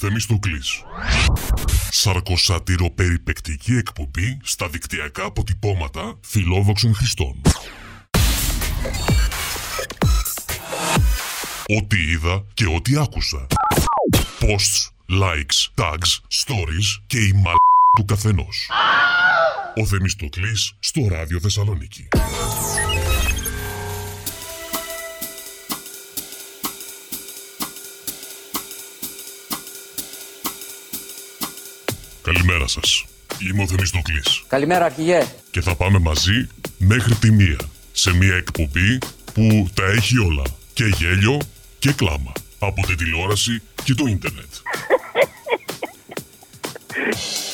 Θεμιστοκλής. Σαρκοσατηροπεριπεκτική εκπομπή στα δικτυακά αποτυπώματα φιλόδοξων χρηστών. Ό,τι είδα και ό,τι άκουσα. Posts, likes, tags, stories και η μαλ του καθενός. Ο Θεμιστοκλής στο Ράδιο Θεσσαλονίκη. Καλημέρα σας. Είμαι ο Θεμιστοκλής Καλημέρα, αρχηγέ. και θα πάμε μαζί μέχρι τη μία σε μια εκπομπή που τα έχει όλα. Και γέλιο και κλάμα. Από την τηλεόραση και το ίντερνετ.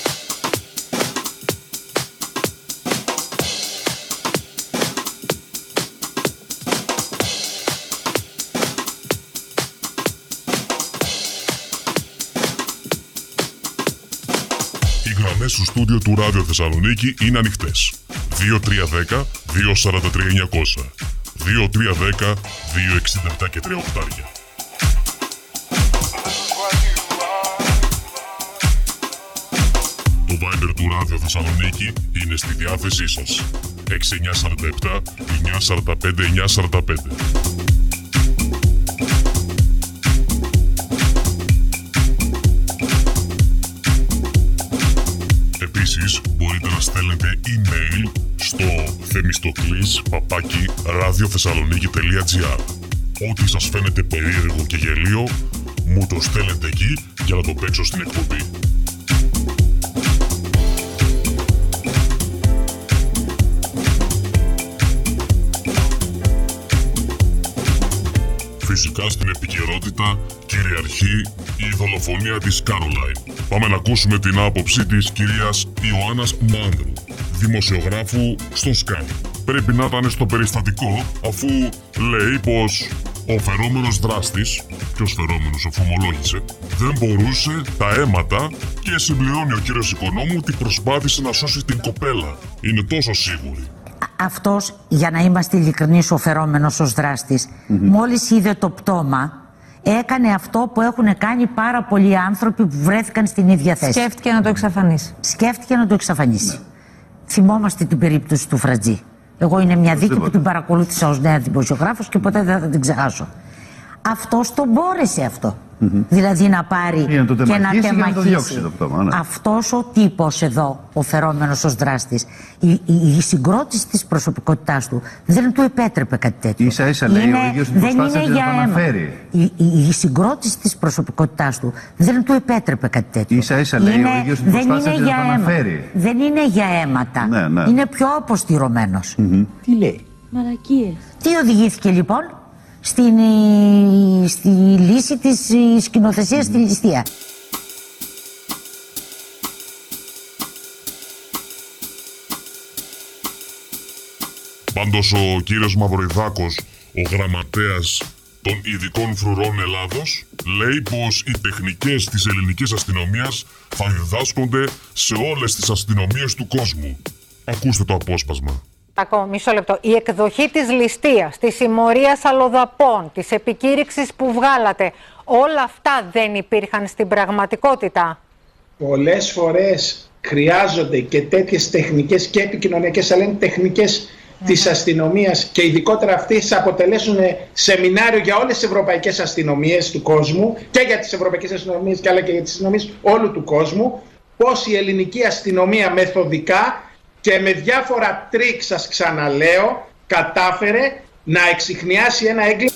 γραμμές στο στούντιο του Ράδιο Θεσσαλονίκη είναι ανοιχτές. 2310 243 900 2310 267 και 3 οκτάρια. Το Viber του Ράδιο Θεσσαλονίκη είναι στη διάθεσή σας. 6947 945 945. Email στο θεμιστοκλής παπάκι ραδιοθεσσαλονίκη.gr Ό,τι σας φαίνεται περίεργο και γελίο, μου το στέλνετε εκεί για να το παίξω στην εκπομπή. Φυσικά στην επικαιρότητα κυριαρχεί η δολοφονία της Κάρολαϊν. Πάμε να ακούσουμε την άποψη της κυρίας Ιωάννας Μάνδρου, δημοσιογράφου στο Sky. Πρέπει να ήταν στο περιστατικό αφού λέει πως ο φερόμενος δράστης, ποιος φερόμενος αφού ομολόγησε, δεν μπορούσε τα αίματα και συμπληρώνει ο κύριος Οικονόμου ότι προσπάθησε να σώσει την κοπέλα. Είναι τόσο σίγουρη. αυτός, για να είμαστε ειλικρινείς, ο φερόμενος ως δράστης, μόλις είδε το πτώμα, έκανε αυτό που έχουν κάνει πάρα πολλοί άνθρωποι που βρέθηκαν στην ίδια θέση. Σκέφτηκε να το εξαφανίσει. Σκέφτηκε να το εξαφανίσει. Θυμόμαστε την περίπτωση του Φρατζή. Εγώ είναι μια δίκη που την παρακολούθησα ως νέα δημοσιογράφος και ποτέ δεν θα την ξεχάσω. Αυτός τον μπόρεσε αυτό. Δηλαδή να πάρει Ή να το και να τεμαχίσει και να το τεμαχίσει. διώξει το πτώμα, ναι. Αυτός ο τύπος εδώ, ο φερόμενος ως δράστης, η, η, η συγκρότηση της προσωπικότητάς του δεν του επέτρεπε κάτι τέτοιο. Ίσα ίσα λέει ο ίδιος την δεν προσπάθησε είναι να για το αίμα. αναφέρει. Η, η, η συγκρότηση της προσωπικότητάς του δεν του επέτρεπε κάτι τέτοιο. Ίσα ίσα λέει ο ίδιος την δεν προσπάθησε είναι να για το αίμα. αναφέρει. Δεν είναι για αίματα. Ναι, ναι. Είναι πιο αποστηρωμένος. Τι λέει; Μαλακίες. Τι οδηγήθηκε λοιπόν; Στην, ε, στη λύση της ε, σκηνοθεσίας στη ληστεία. Πάντως ο κύριος Μαυροϊδάκος, ο γραμματέας των ειδικών φρουρών Ελλάδος, λέει πως οι τεχνικές της ελληνικής αστυνομίας θα διδάσκονται σε όλες τις αστυνομίες του κόσμου. Ακούστε το απόσπασμα. Ακόμα μισό λεπτό. Η εκδοχή της ληστείας, της συμμορίας αλλοδαπών, της επικήρυξης που βγάλατε, όλα αυτά δεν υπήρχαν στην πραγματικότητα. Πολλές φορές χρειάζονται και τέτοιες τεχνικές και επικοινωνιακές, αλλά είναι τεχνικές της αστυνομίας και ειδικότερα αυτές θα αποτελέσουν σεμινάριο για όλες τις ευρωπαϊκές αστυνομίες του κόσμου και για τις ευρωπαϊκές αστυνομίες και αλλά και για τις αστυνομίες όλου του κόσμου πώς η ελληνική αστυνομία μεθοδικά και με διάφορα τρικ σας ξαναλέω κατάφερε να εξιχνιάσει ένα έγκλημα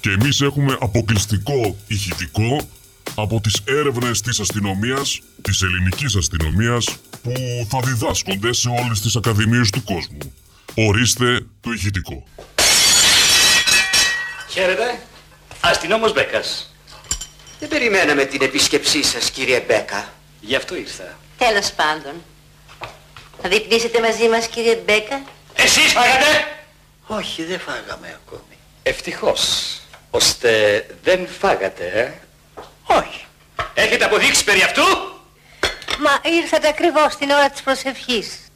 Και εμείς έχουμε αποκλειστικό ηχητικό από τις έρευνες της αστυνομίας, της ελληνικής αστυνομίας, που θα διδάσκονται σε όλες τις ακαδημίες του κόσμου. Ορίστε το ηχητικό. Χαίρετε. Αστυνόμος Μπέκας. Δεν περιμέναμε την επίσκεψή σας, κύριε Μπέκα. Γι' αυτό ήρθα. Τέλος πάντων. Θα διπνήσετε μαζί μας κύριε Μπέκα; Εσείς φάγατε! Όχι, δεν φάγαμε ακόμη. Ευτυχώς. Ώστε δεν φάγατε, ε; Όχι. Έχετε αποδείξει περί αυτού; Μα ήρθατε ακριβώς την ώρα της προσευχής.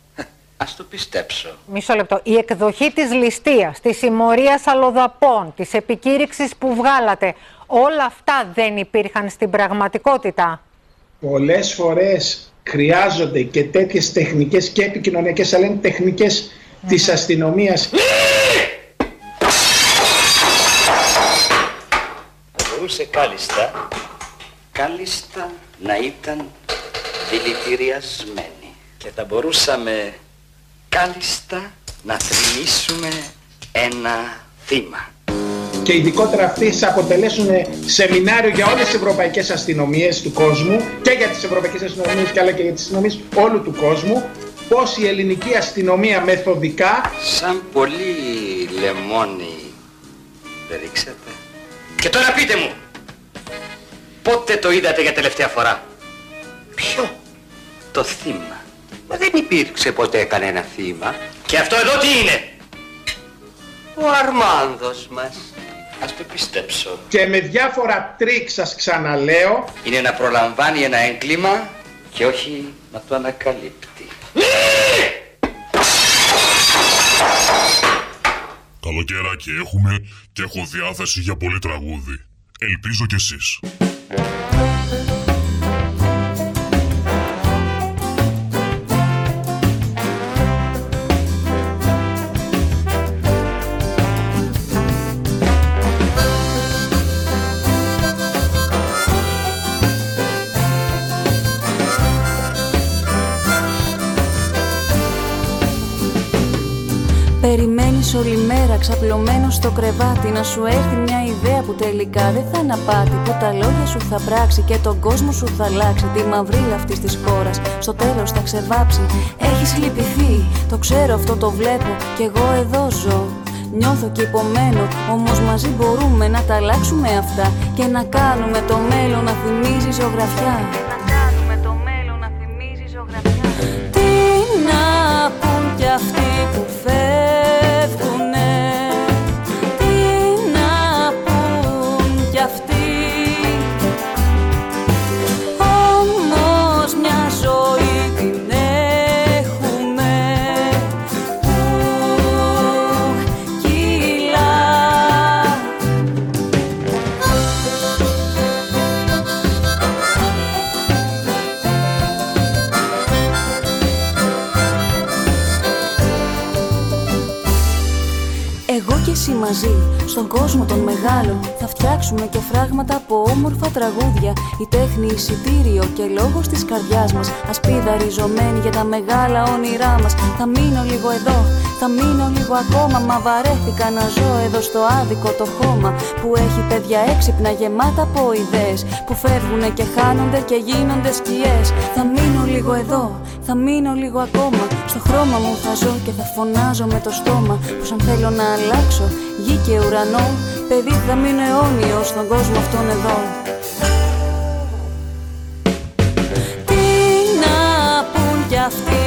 Ας το πιστέψω. Μισό λεπτό. Η εκδοχή της ληστείας, της συμμορίας αλλοδαπών, της επικήρυξης που βγάλατε, όλα αυτά δεν υπήρχαν στην πραγματικότητα. Πολλές φορές χρειάζονται και τέτοιες τεχνικές και επικοινωνιακές, αλλά είναι τεχνικές της αστυνομίας. Θα μπορούσε κάλλιστα, κάλλιστα να ήταν δηλητηριασμένη. Και θα μπορούσαμε κάλλιστα να θρυνήσουμε ένα θύμα. και ειδικότερα αυτοί θα αποτελέσουν σεμινάριο για όλες τις ευρωπαϊκές αστυνομίες του κόσμου και για τις ευρωπαϊκές αστυνομίες και αλλά και για τις αστυνομίες όλου του κόσμου πώς η ελληνική αστυνομία μεθοδικά Σαν πολύ λεμόνι δεν ρίξατε. Και τώρα πείτε μου, πότε το είδατε για τελευταία φορά; Ποιο; Το θύμα. Μα δεν υπήρξε ποτέ κανένα θύμα. Και αυτό εδώ τι είναι; Ο Αρμάνδος μας. Ας το πιστέψω. και με διάφορα τρικ σας ξαναλέω Είναι να προλαμβάνει ένα έγκλημα και όχι να το ανακαλύπτει. Καλοκαιράκι έχουμε και έχω διάθεση για πολύ τραγούδι. Ελπίζω κι εσείς. Όλη μέρα ξαπλωμένος στο κρεβάτι Να σου έρθει μια ιδέα που τελικά δεν θα αναπάτη Που τα λόγια σου θα πράξει και τον κόσμο σου θα αλλάξει Τη μαυρίλα αυτής της χώρας στο τέλος θα ξεβάψει. Έχεις λυπηθεί, το ξέρω αυτό το βλέπω Κι εγώ εδώ ζω. Νιώθω και υπομένω, όμως μαζί μπορούμε να τα αλλάξουμε αυτά Και να κάνουμε το μέλλον να θυμίζει ζωγραφιά. Να κάνουμε το μέλλον να θυμίζει ζωγραφιά Τι να πουν κι αυτοί που φεύγουνε Εγώ και εσύ μαζί, στον κόσμο των μεγάλων Θα φτιάξουμε και φράγματα από όμορφα τραγούδια. Η τέχνη εισιτήριο και λόγος της καρδιάς μας Ασπίδα ριζωμένη για τα μεγάλα όνειρά μας. Θα μείνω λίγο εδώ, θα μείνω λίγο ακόμα Μα βαρέθηκα να ζω εδώ στο άδικο το χώμα Που έχει παιδιά έξυπνα γεμάτα από ιδέες Που φεύγουνε και χάνονται και γίνονται σκιές. Θα μείνω λίγο εδώ, θα μείνω λίγο ακόμα Στο χρώμα μου θα ζω και θα φωνάζω με το στόμα Πως αν θέλω να αλλάξω γη και ουρανό Παιδί θα μείνω αιώνιο στον κόσμο αυτόν εδώ. Τι να πουν κι αυτοί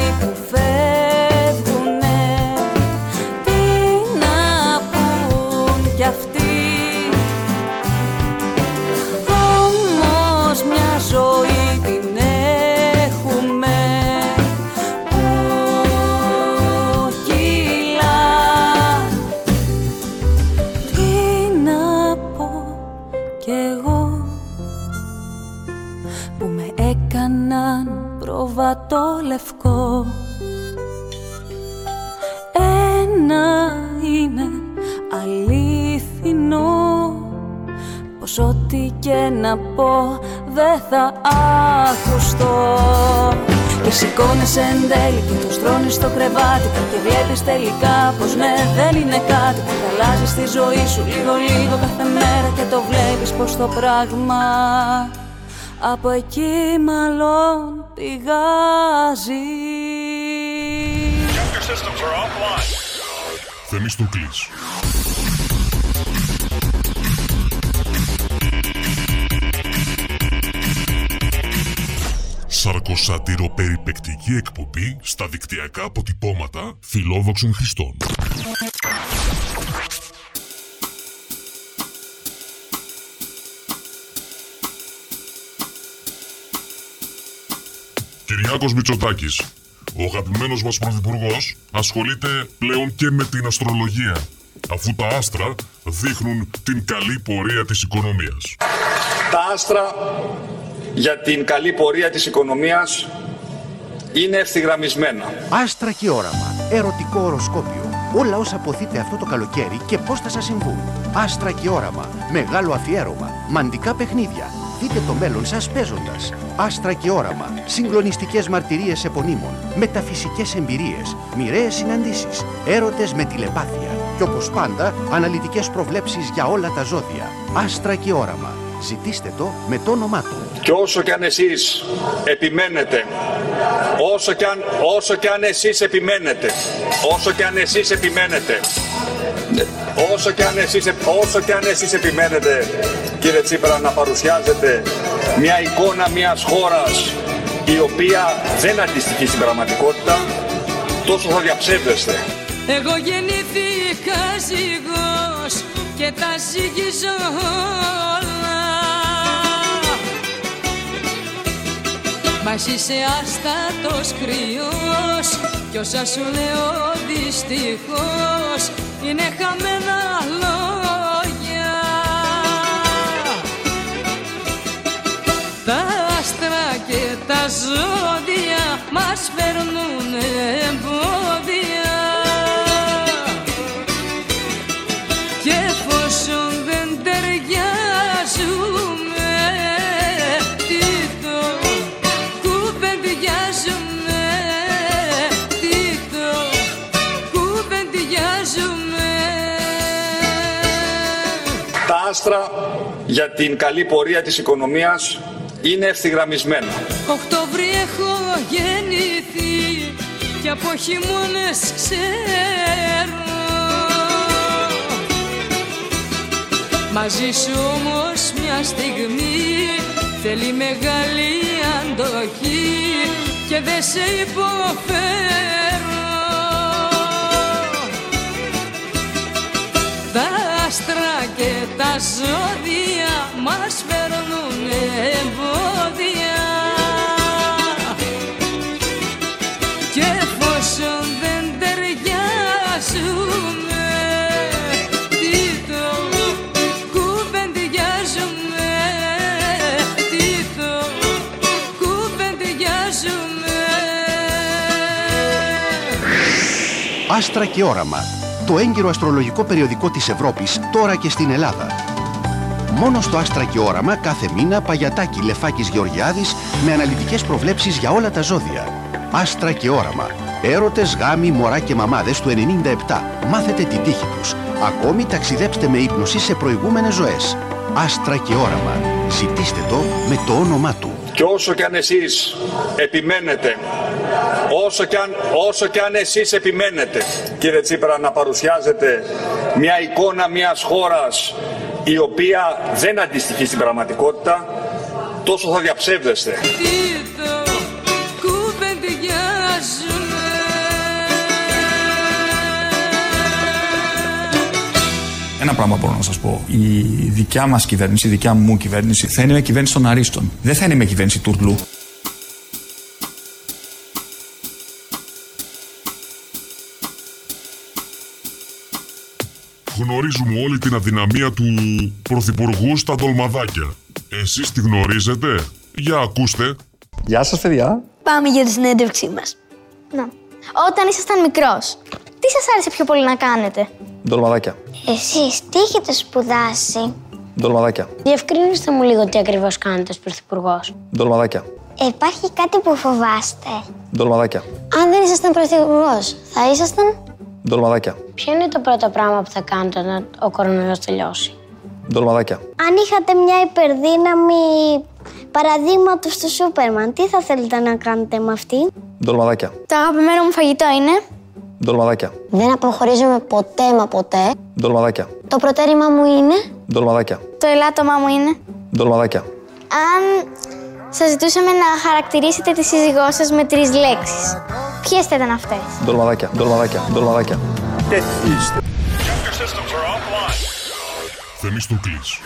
σηκώνεσαι εν τέλει και το στρώνεις στο κρεβάτι Και βλέπεις τελικά πως ναι δεν είναι κάτι Που αλλάζεις τη ζωή σου λίγο λίγο κάθε μέρα Και το βλέπεις πως το πράγμα από εκεί μάλλον πηγάζει Θεμιστοκλής. Σαρκοσάτηρο περιπεκτική εκπομπή στα δικτυακά αποτυπώματα φιλόδοξων χρηστών. Κυριάκος Μητσοτάκης. Ο αγαπημένος μας πρωθυπουργός ασχολείται πλέον και με την αστρολογία, αφού τα άστρα δείχνουν την καλή πορεία της οικονομίας. Τα άστρα για την καλή πορεία της οικονομίας είναι ευθυγραμμισμένα. Άστρα και όραμα. Ερωτικό οροσκόπιο. Όλα όσα αποθείτε αυτό το καλοκαίρι και πώς θα σας συμβούν. Άστρα και όραμα. Μεγάλο αφιέρωμα. Μαντικά παιχνίδια. Δείτε το μέλλον σας παίζοντας. Άστρα και όραμα. Συγκλονιστικές μαρτυρίες επωνύμων. Μεταφυσικές εμπειρίες. Μοιραίες συναντήσεις. Έρωτες με τηλεπάθεια. Και όπως πάντα, αναλυτικές προβλέψεις για όλα τα ζώδια. Άστρα και όραμα. Ζητήστε το με το όνομά του. Και όσο κι αν εσείς επιμένετε, όσο κι αν, όσο κι αν εσείς επιμένετε, όσο κι αν εσείς επιμένετε, όσο κι αν εσείς, όσο κι αν εσείς επιμένετε, κύριε Τσίπρα, να παρουσιάζετε μια εικόνα μιας χώρας η οποία δεν αντιστοιχεί στην πραγματικότητα, τόσο θα διαψεύδεστε. Εγώ γεννήθηκα ζυγός και τα ζυγίζω όλα Μα εσύ είσαι άστατος κρυός Κι όσα σου λέω δυστυχώς Είναι χαμένα λόγια. Τα άστρα και τα ζώδια Μας φέρνουν εμπόδια άστρα για την καλή πορεία της οικονομίας είναι ευθυγραμμισμένα. Οκτώβρη έχω γεννηθεί και από χειμώνες ξέρω Μαζί σου όμως μια στιγμή θέλει μεγάλη αντοχή και δεν σε υποφέρω Τα άστρα και τα ζώδια μας φέρνουν εμπόδια και εφόσον δεν ταιριάζουμε τι το κουβεντιάζουμε τι το κουβεντιάζουμε Άστρα και όραμα. Το έγκυρο αστρολογικό περιοδικό της Ευρώπης τώρα και στην Ελλάδα. Μόνο στο Άστρα και Όραμα κάθε μήνα Παγιατάκη Λεφάκης Γεωργιάδης με αναλυτικές προβλέψεις για όλα τα ζώδια. Άστρα και Όραμα. Έρωτες, γάμοι, μωρά και μαμάδες του 97. Μάθετε την τύχη τους. Ακόμη ταξιδέψτε με ύπνωση σε προηγούμενες ζωές. Άστρα και Όραμα. Ζητήστε το με το όνομά του. Και όσο κι αν εσείς επιμένετε, όσο κι αν, όσο κι αν εσείς επιμένετε, κύριε Τσίπρα, να παρουσιάζετε μια εικόνα μιας χώρας η οποία δεν αντιστοιχεί στην πραγματικότητα, τόσο θα διαψεύδεστε. Τι το κουβεντιάζουμε Ένα πράγμα μπορώ να σας πω. Η δικιά μας κυβέρνηση, η δικιά μου κυβέρνηση, θα είναι με κυβέρνηση των Αρίστων. Δεν θα είναι με κυβέρνηση τουρλού. Γνωρίζουμε όλη την αδυναμία του Πρωθυπουργού στα δολμαδάκια. Εσείς τη γνωρίζετε; Για ακούστε. Γεια σας, παιδιά. Πάμε για τη συνέντευξή μας. Να. Όταν ήσασταν μικρός, τι σας άρεσε πιο πολύ να κάνετε; Ντολμαδάκια. Εσείς τι έχετε σπουδάσει; Ντολμαδάκια. Διευκρίνηστε μου λίγο τι ακριβώς κάνετε ως πρωθυπουργός. Ντολμαδάκια. Υπάρχει κάτι που φοβάστε; Ντολμαδάκια. Αν δεν ήσασταν πρωθυπουργός, θα ήσασταν... Ντολμαδάκια. Ποιο είναι το πρώτο πράγμα που θα κάνετε όταν ο κορονοϊός τελειώσει; Ντολμαδάκια. Αν είχατε μια υπερδύναμη παραδείγματος του Σούπερμαν, τι θα θέλετε να κάνετε με αυτή; Ντολμαδάκια. Το αγαπημένο μου φαγητό είναι; Ντολμαδάκια. Δεν αποχωρίζομαι ποτέ μα ποτέ. Ντολμαδάκια. Το προτέρημά μου είναι; Ντολμαδάκια. Το ελάττωμά μου είναι; Ντολμαδάκια. Αν σας ζητούσαμε να χαρακτηρίσετε τη σύζυγό σας με τρεις λέξεις, ποιες θα ήταν αυτές; Ντολμαδάκια. Ντολμαδάκια. Ντολμαδάκια. Θεμίστοκλης.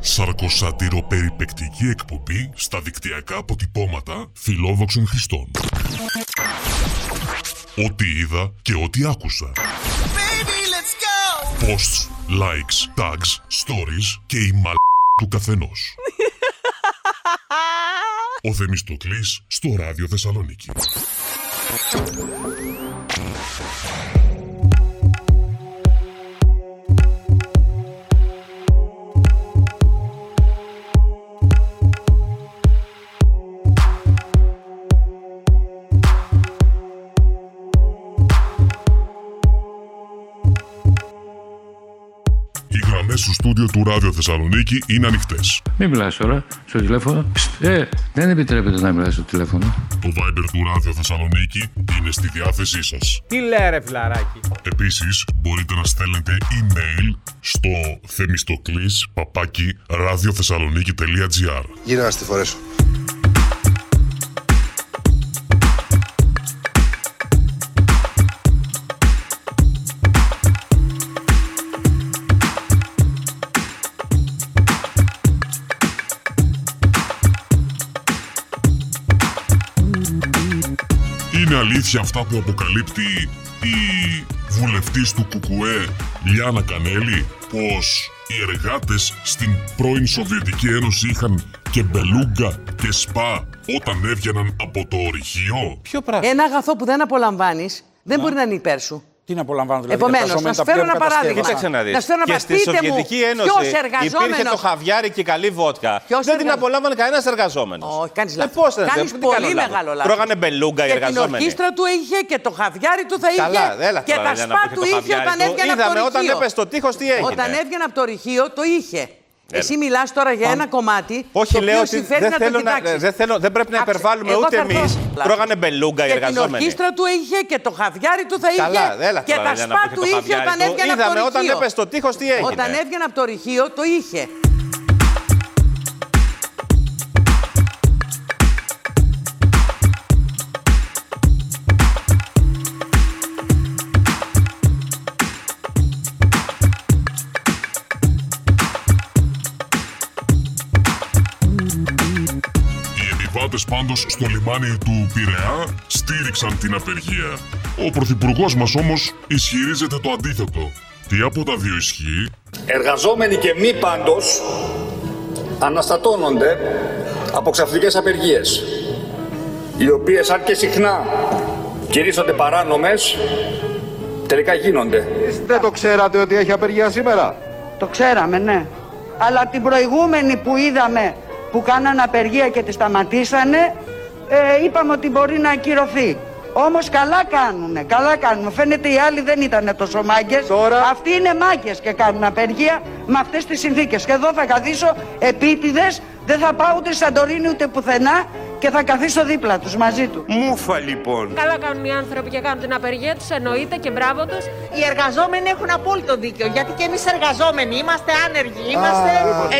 Σαρκοσατυροπεριπεκτική εκπομπή στα δικτυακά αποτυπώματα φιλόδοξων χρηστών. Ό,τι είδα και ό,τι άκουσα. Posts, likes, tags, stories και η μαλ του καθενός. Ο Θεμιστοκλής στο Ράδιο Θεσσαλονίκη. Στούντιο του Ράδιο Θεσσαλονίκη είναι ανοιχτές. Μην μιλάς τώρα στο τηλέφωνο. Ψ, Ε, δεν επιτρέπεται να μιλάς στο τηλέφωνο. Το Viber του Ράδιο Θεσσαλονίκη είναι στη διάθεσή σας. Τι λέει ρε φιλαράκι. Επίσης, μπορείτε να στέλνετε email στο θεμιστοκλής παπάκι ραδιοθεσσαλονίκη.gr Γύρω να στη φορέσω. Αλήθεια αυτά που αποκαλύπτει η βουλευτής του Κουκουέ Λιάνα Κανέλη πως οι εργάτες στην πρώην Σοβιετική Ένωση είχαν και μπελούγκα και σπα όταν έβγαιναν από το ορυχείο. Ποιο πράγμα. Ένα αγαθό που δεν απολαμβάνεις δεν μπορεί να είναι υπέρ σου. Τι να απολαμβάνω δηλαδή. Επομένως, εργαζόμενοι να σου τα φέρω οποία ένα παράδειγμα. κατασκευάζουν. Κοίταξε να δεις. Να σου φέρω ένα Και στη παράδειγμα. Πείτε μου, Σοβιετική Ένωση ποιος υπήρχε το εργαζόμενος- χαβιάρι και η καλή βότκα. Ποιος δεν την εργα- απολάμβανε κανένας εργαζόμενος. Όχι, κάνεις Ε, λάθος. πώς δεν Κάνεις τι πολύ κάνω λάθος. μεγάλο λάθος. Τρώγανε μπελούγκα οι Και την εργαζόμενοι. ορχήστρα του είχε και το χαβιάρι του θα είχε. Καλά, έλα και τώρα, τα Λένα, σπα που είχε του το είχε χαβιάρι όταν του. έβγαινε από το Είδαμε όταν ρηχείο. έπεσε το τείχος τι έγινε. Όταν έβγαινε από το ρηχείο το είχε. Έλα. Εσύ μιλάς τώρα για ένα κομμάτι. Όχι, το λέω οποίο ότι συμφέρει δεν, να το θέλω να, κοιτάξεις. δεν, θέλω, δεν πρέπει να Άκουσε, υπερβάλλουμε εγώ ούτε θα έρθω- εμείς. Λάθος. Τρώγανε μπελούγκα οι Και την εργαζόμενοι. ορχήστρα του είχε και το χαβιάρι του θα είχε. Καλά, έλα και τώρα, τα Λένα, σπα που είχε του το είχε χαβιάρι όταν του. έβγαινε από το Είδαμε όταν ρηχείο. έπεσε το τείχος τι έγινε; Όταν έβγαινε από το ρηχείο το είχε. Επιβάτες πάντως στο λιμάνι του Πειραιά στήριξαν την απεργία. Ο πρωθυπουργός μας όμως ισχυρίζεται το αντίθετο. Τι από τα δύο ισχύει; Εργαζόμενοι και μη πάντως αναστατώνονται από ξαφνικές απεργίες, οι οποίες αν και συχνά κηρύσσονται παράνομες, τελικά γίνονται. Δεν το ξέρατε ότι έχει απεργία σήμερα; Το ξέραμε, ναι. Αλλά την προηγούμενη που είδαμε που κάνανε απεργία και τη σταματήσανε, ε, είπαμε ότι μπορεί να ακυρωθεί. Όμως καλά κάνουνε, καλά κάνουν. Φαίνεται οι άλλοι δεν ήταν τόσο μάγκες. Αυτοί είναι μάγκες και κάνουν απεργία με αυτές τις συνθήκες. Και εδώ θα καθίσω επίτηδες, δεν θα πάω ούτε Σαντορίνη ούτε πουθενά και θα καθίσω δίπλα τους μαζί του. Μούφα λοιπόν. Καλά κάνουν οι άνθρωποι και κάνουν την απεργία τους, εννοείται και μπράβο τους. Οι εργαζόμενοι έχουν απόλυτο δίκιο. Γιατί και εμείς εργαζόμενοι είμαστε άνεργοι. Είμαστε.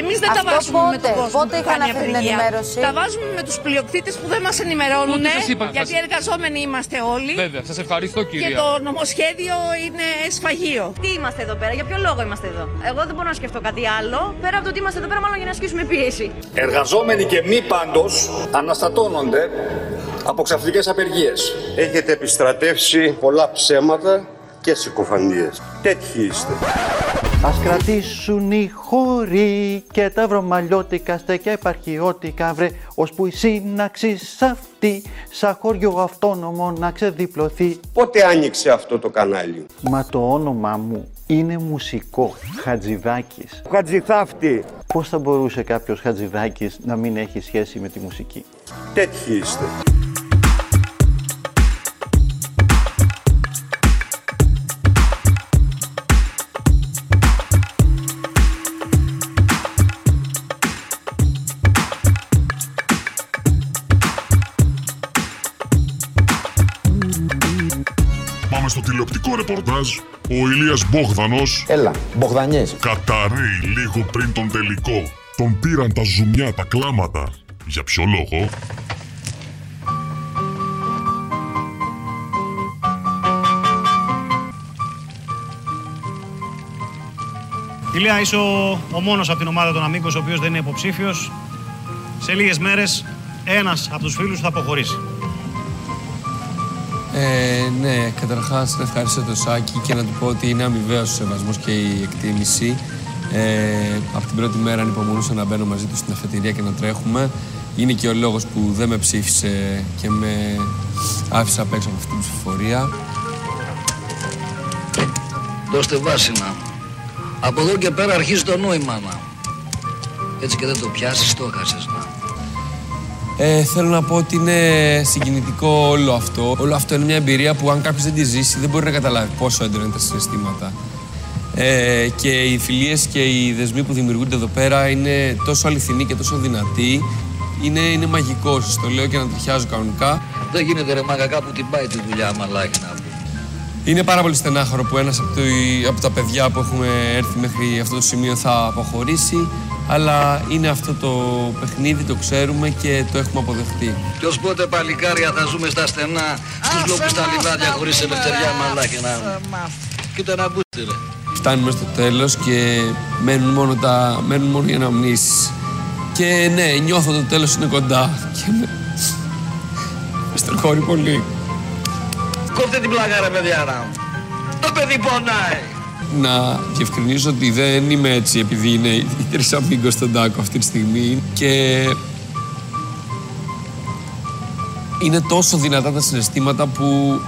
Εμείς δεν τα Αυτό βάζουμε με πότε, τον κόσμο πότε που είχαν κάνει αυτή την απεργία. ενημέρωση; Τα βάζουμε με τους πλειοκτήτες που δεν μας ενημερώνουν. Ούτε σας είπα, Γιατί σας- εργαζόμενοι είμαστε όλοι. Βέβαια, σας ευχαριστώ Και κυρία. το νομοσχέδιο είναι σφαγείο. Τι είμαστε εδώ πέρα, για ποιο λόγο είμαστε εδώ; Εγώ δεν μπορώ να σκεφτώ κάτι άλλο. Πέρα από το ότι είμαστε εδώ πέρα, μάλλον για να ασκήσουμε πίεση. Εργαζόμενοι και μη πάντως αναστατώνονται από ξαφνικές απεργίες. Έχετε επιστρατεύσει πολλά ψέματα και συκοφαντίες. Τέτοιοι είστε. Ας κρατήσουν οι χώροι και τα ευρωμαλλιώτικα στέκια επαρχιώτικα βρε ώσπου η σύναξη σ' αυτή σαν χωριό αυτόνομο να ξεδιπλωθεί. Πότε άνοιξε αυτό το κανάλι; Μα το όνομά μου είναι μουσικό, Χατζηδάκης. Χατζηθάφτη. Πώς θα μπορούσε κάποιος Χατζηδάκης να μην έχει σχέση με τη μουσική; Τέτοιοι είστε. Ρεπορτάζ. Ο Ηλίας Μπόγδανος Έλα, Μπογδανιές. καταραίει λίγο πριν τον τελικό. Τον πήραν τα ζουμιά, τα κλάματα. Για ποιο λόγο; Ηλία, είσαι ο, ο μόνος από την ομάδα των Αμίκος ο οποίος δεν είναι υποψήφιος. Σε λίγες μέρες ένας από τους φίλους σου θα αποχωρήσει. Ε, ναι, καταρχάς να ευχαριστήσω τον Σάκη και να του πω ότι είναι αμοιβαίος ο σεβασμός και η εκτίμηση. Ε, από την πρώτη μέρα ανυπομονούσα να μπαίνω μαζί του στην αφετηρία και να τρέχουμε. Είναι και ο λόγος που δεν με ψήφισε και με άφησε απ' έξω από αυτή την ψηφοφορία. Δώστε βάση να. Από εδώ και πέρα αρχίζει το νόημα να. Έτσι και δεν το πιάσεις, το έχασες να. Ε, θέλω να πω ότι είναι συγκινητικό όλο αυτό. Όλο αυτό είναι μια εμπειρία που αν κάποιος δεν τη ζήσει δεν μπορεί να καταλάβει πόσο έντονα είναι τα συναισθήματα. Ε, και οι φιλίες και οι δεσμοί που δημιουργούνται εδώ πέρα είναι τόσο αληθινοί και τόσο δυνατοί. Είναι, είναι μαγικό, σας το λέω και να τριχιάζω κανονικά. Δεν γίνεται ρε μάγκα κάπου την πάει τη δουλειά μαλάκι να πούμε. Είναι πάρα πολύ στενάχωρο που ένας από, το, από τα παιδιά που έχουμε έρθει μέχρι αυτό το σημείο θα αποχωρήσει. Αλλά είναι αυτό το παιχνίδι, το ξέρουμε και το έχουμε αποδεχτεί. Κι ως πότε παλικάρια θα ζούμε στα στενά, στους λόπους τα λιβάδια χωρίς ελευθεριά μαλάκι να πούμε. Κοίτα να μπούστε ρε. Φτάνουμε στο τέλος και μένουν μόνο, τα, μένουν μόνο οι αναμνήσεις. Και ναι, νιώθω το τέλος είναι κοντά και με, με στενοχωρεί πολύ. Κόφτε την πλάκα ρε παιδιά να μου. Το παιδί πονάει. Να διευκρινίσω ότι δεν είμαι έτσι επειδή είναι οι τρεις αμίγκος στον τάκο αυτή τη στιγμή και είναι τόσο δυνατά τα συναισθήματα που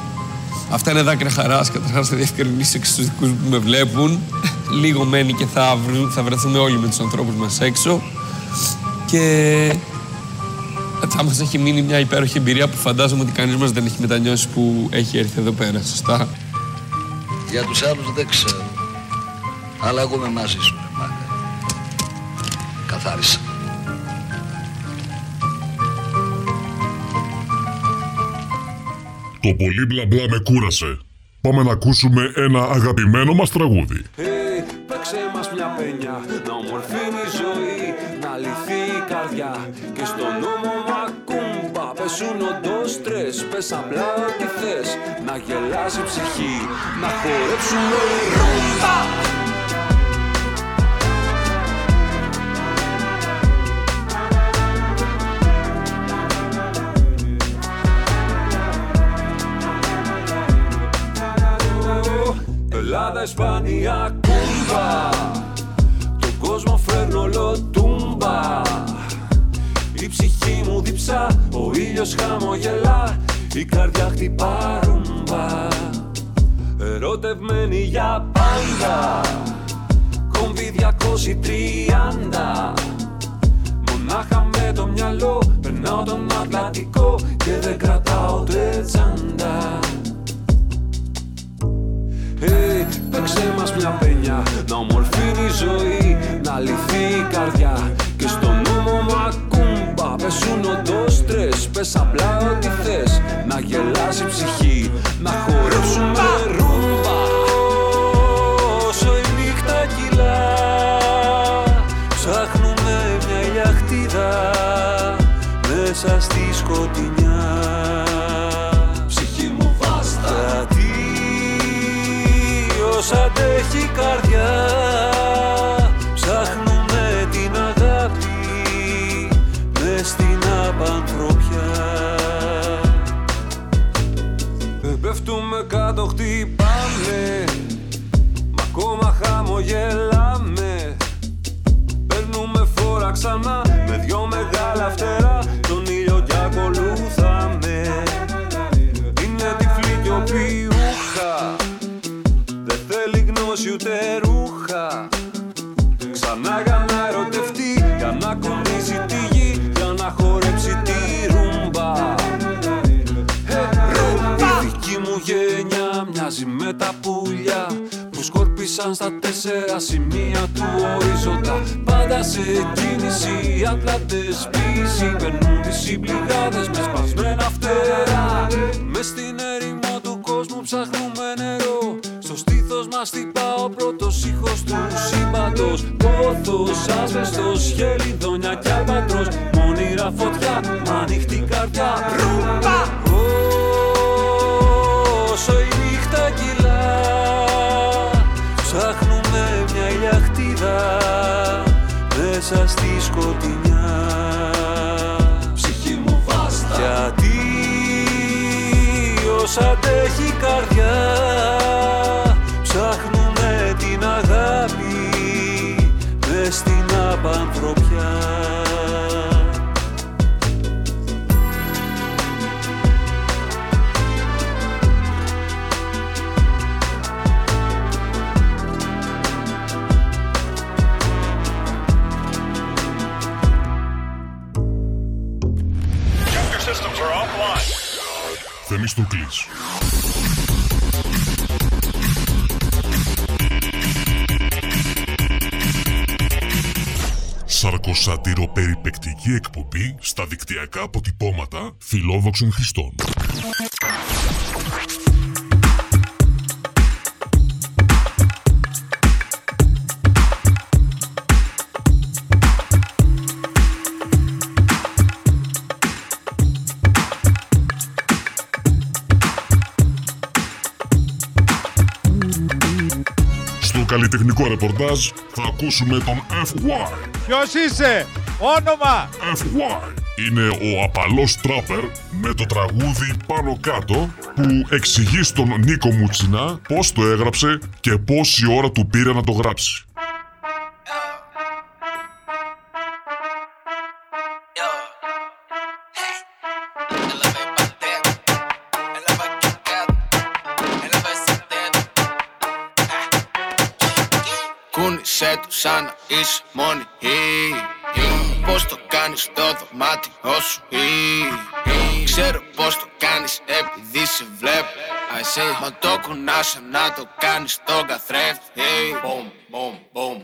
αυτά είναι δάκρυα χαράς. Καταρχάς θα διευκρινίσω και στους δικούς μου που με βλέπουν. Λίγο μένει και θα, βρου- θα βρεθούμε όλοι με τους ανθρώπους μας έξω και θα μας έχει μείνει μια υπέροχη εμπειρία που φαντάζομαι ότι κανείς μας δεν έχει μετανιώσει που έχει έρθει εδώ πέρα, σωστά; Για τους άλλους δεν ξέρω. Αλλά εγώ είμαι μαζί σου ρε μάγκα. Καθάρισα. Το πολύ μπλα μπλα με κούρασε. Πάμε να ακούσουμε ένα αγαπημένο μας τραγούδι. Hey, παίξε μας μια πένια Να ομορφύνει η ζωή Να λυθεί η καρδιά Και στο νόμο μακούμπα Πέσουν όντως τρες Πες απλά ό,τι θες. Να γελάσει η ψυχή Να χορέψουμε ρούμπα. Ελλάδα, Ισπανία, κούμπα. Τον κόσμο φέρνω όλο τούμπα Η ψυχή μου διψά, ο ήλιος χαμογελά Η καρδιά χτυπά ρούμπα. Ερωτευμένη για πάντα Κομβή 230 Μονάχα με το μυαλό Περνάω τον Ατλαντικό Και δεν κρατάω ούτε τσάντα Hey, παίξε μας μια πένια Να ομορφύνει η ζωή Να λυθεί η καρδιά Πέσουν όντως τρες Πες απλά ό,τι θες. Να γελάσει η ψυχή Να χορέψουμε ρούμπα. Όσο η νύχτα κυλά Ψάχνουμε μια ηλιαχτίδα Μέσα στη σκοτεινιά τέσσερα σημεία του οριζόντα. Πάντα σε κίνηση Ατλαντες πίση. Περνούν τις συμπληγάδες με σπασμένα φτερά. Μες στην έρημο του κόσμου ψάχνουμε νερό. Στο στήθος μας χτυπά ο πρώτος ήχος του σύμπαντος. Πόθος, άσβεστος, χελιδόνια κι αλμπατρός Μόνιρα φωτιά, μ' ανοιχτή καρδιά Ποιος αντέχει η καρδιά. Ψάχνουμε την αγάπη Μες στην απανθρωπιά Θεμιστοκλής. Σαρκοσατυροπεριπεκτική εκπομπή στα δικτυακά αποτυπώματα φιλόδοξων χρηστών. Στο καλλιτεχνικό ρεπορτάζ θα ακούσουμε τον FY. Ποιος είσαι, όνομα; FY είναι ο απαλός τράπερ με το τραγούδι πάνω κάτω που εξηγεί στον Νίκο Μουτσινά πώς το έγραψε και πόση ώρα του πήρε να το γράψει. Κούνησέ του σαν να είσαι μόνη Πώς το κάνεις στο δωμάτιό σου. Ή Ξέρω πώς το κάνεις επειδή σε βλέπω. Α, εσύ Μα το κουνάς σαν να το κάνεις στον καθρέφτη. Μπομ, μπομ, μπομ,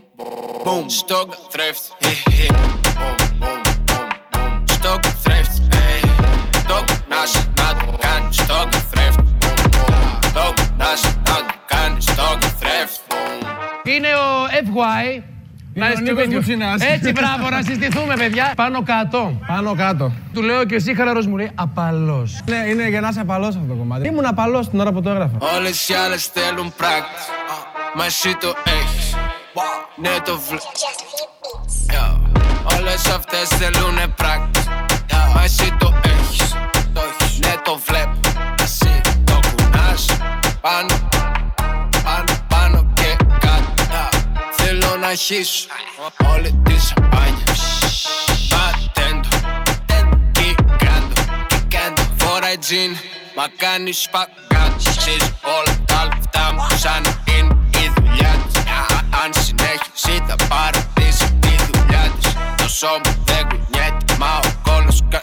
μπομ. Στον καθρέφτη. Μπομ, μπομ, μπομ, μπομ. Στον καθρέφτη Το κουνάς σαν να το κάνεις στον καθρέφτη. Το κουνάς σαν να το κάνεις στον καθρέφτη Είναι ο FY. Είναι ο Νίκος Μουτσινάς. Έτσι, μπράβο, να συστηθούμε, παιδιά. Πάνω κάτω. Πάνω κάτω. Του λέω και εσύ χαλαρό μου λέει απαλός. Ναι, είναι για να είσαι απαλός αυτό το κομμάτι. Ήμουν απαλός την ώρα που το έγραφα. Όλες οι άλλες θέλουν πράκτης Μα εσύ το έχεις Ναι το βλέ... Yeah. Όλες αυτές θέλουνε πράκτης Μα εσύ το έχεις Θέλω να χύσω Όλη τη σαμπάνια. Πατέντο Τι κάντο Τι κάντο. Φοράει τζιν Μα κάνει σπαγκάτ. Ξέρεις όλα τα λεφτά μου Σαν να είναι η δουλειά της. Α, Αν συνέχισει θα παρατήσει τη δουλειά της. Το σώμα δεν κουνιέται Μα ο κόλος κα-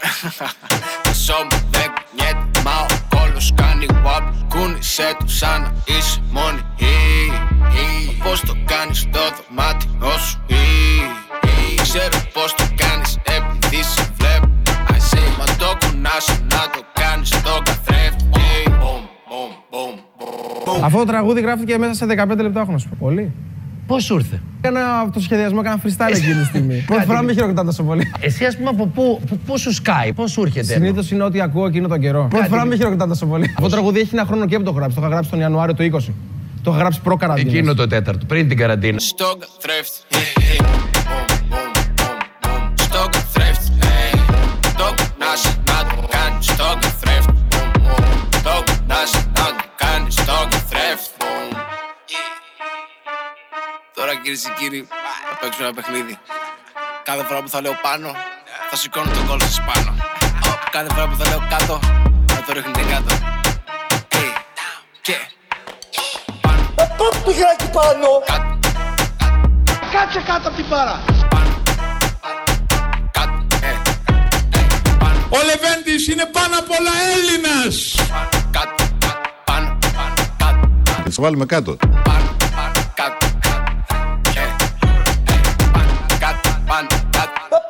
Το σώμα δεν κουνιέται Μα ο κόλος κάνει wap Κούνησέ του σαν να είσαι μόνη Πώς το κάνεις στο δωμάτιό σου ή, ή. Ξέρω πώς το κάνεις επειδή σε βλέπω Α, εσύ Μα το κουνάς να το κάνεις στο καθρέφτη Μπομ, μπομ, μπομ, μπομ Αυτό το τραγούδι γράφτηκε μέσα σε 15 λεπτά, έχω να σου πω. Πολύ. Πώς σου ήρθε; Έκανα το σχεδιασμό, έκανα freestyle εκείνη τη στιγμή. Πρώτη φορά με χειροκροτάνε τόσο πολύ. Εσύ, ας πούμε, από πού, από πού σου σκάει, πώς σου έρχεται. Συνήθως είναι ό,τι ακούω εκείνο τον καιρό. Πρώτη φορά με χειροκροτάνε τόσο πολύ. Αυτό το τραγούδι έχει ένα χρόνο και που το έχω γράψει. Το είχα γράψει τον Ιανουάριο του 20. Το είχα γράψει προ καραντίνα. Εκείνο το τέταρτο, πριν την καραντίνα. Στο καθρέφτη Μπομ, μπομ, μπομ, μπομ Στο καθρέφτη Το κουνάς να το κάνεις στο καθρέφτη Το κουνάς να το κάνεις στο καθρέφτη Τώρα κυρίε και κύριοι, θα παίξουμε ένα παιχνίδι. Κάθε φορά που θα λέω πάνω, θα σηκώνω τον κόλ σας πάνω. Κάθε φορά που θα λέω κάτω, θα το ρίχνετε κάτω. Ε, Και Πάπ το χεράκι πάνω. Κάτσε κάτω από την πάρα. Ο Λεβέντης είναι πάνω απ' όλα Έλληνας. Θα σε βάλουμε κάτω.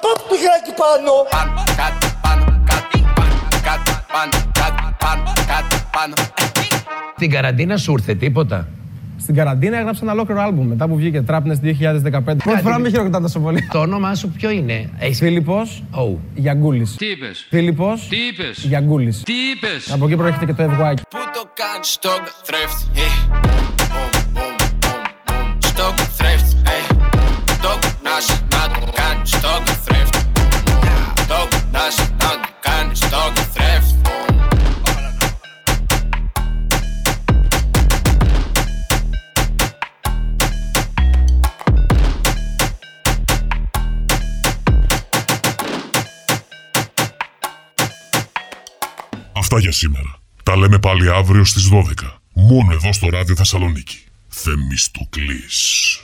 Πάπ το χεράκι πάνω. Την καραντίνα σου ήρθε τίποτα; Στην καραντίνα έγραψα ένα ολόκληρο άλμπουμ μετά που βγήκε Trapness 2015. Πρώτη φορά με χειροκροτάνε τόσο πολύ. Το όνομά σου ποιο είναι, Έχεις... Φίλιππος Oh. Γιαγκούλης. Τι είπες; Φίλιππος Τι είπες; Γιαγκούλης. Τι είπες; Από εκεί προέρχεται και το FY. Πού το κάνεις στον καθρέφτη ε; Μπομ, μπομ, μπομ, μπομ. Στον καθρέφτη ε; Το κουνάς να το κάνεις στον καθρέφτη Το κουνάς να το κάνεις στον καθρέφτη Αυτά για σήμερα. Τα λέμε πάλι αύριο στις 12. Μόνο εδώ στο ράδιο Θεσσαλονίκη. Θεμιστοκλής.